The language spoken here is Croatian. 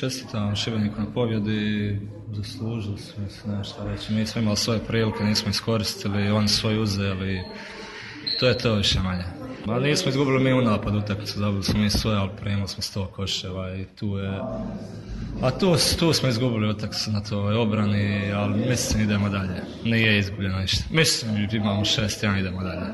Čestitam vam Šibeniku na pobjedi, zaslužili smo se nešto reći. Mi smo imali svoje prilike, nismo iskoristili, oni svoje uzeli. To je to više manje. Ma nismo izgubili mi u napad utakmicu, zabili smo mi svoje, ali primili smo sto koševa i tu je... A tu, tu smo izgubili utakmicu na toj ovaj, obrani, ali mislim idemo dalje. Nije izgubljeno ništa. Mislim imamo šest, ja idemo dalje.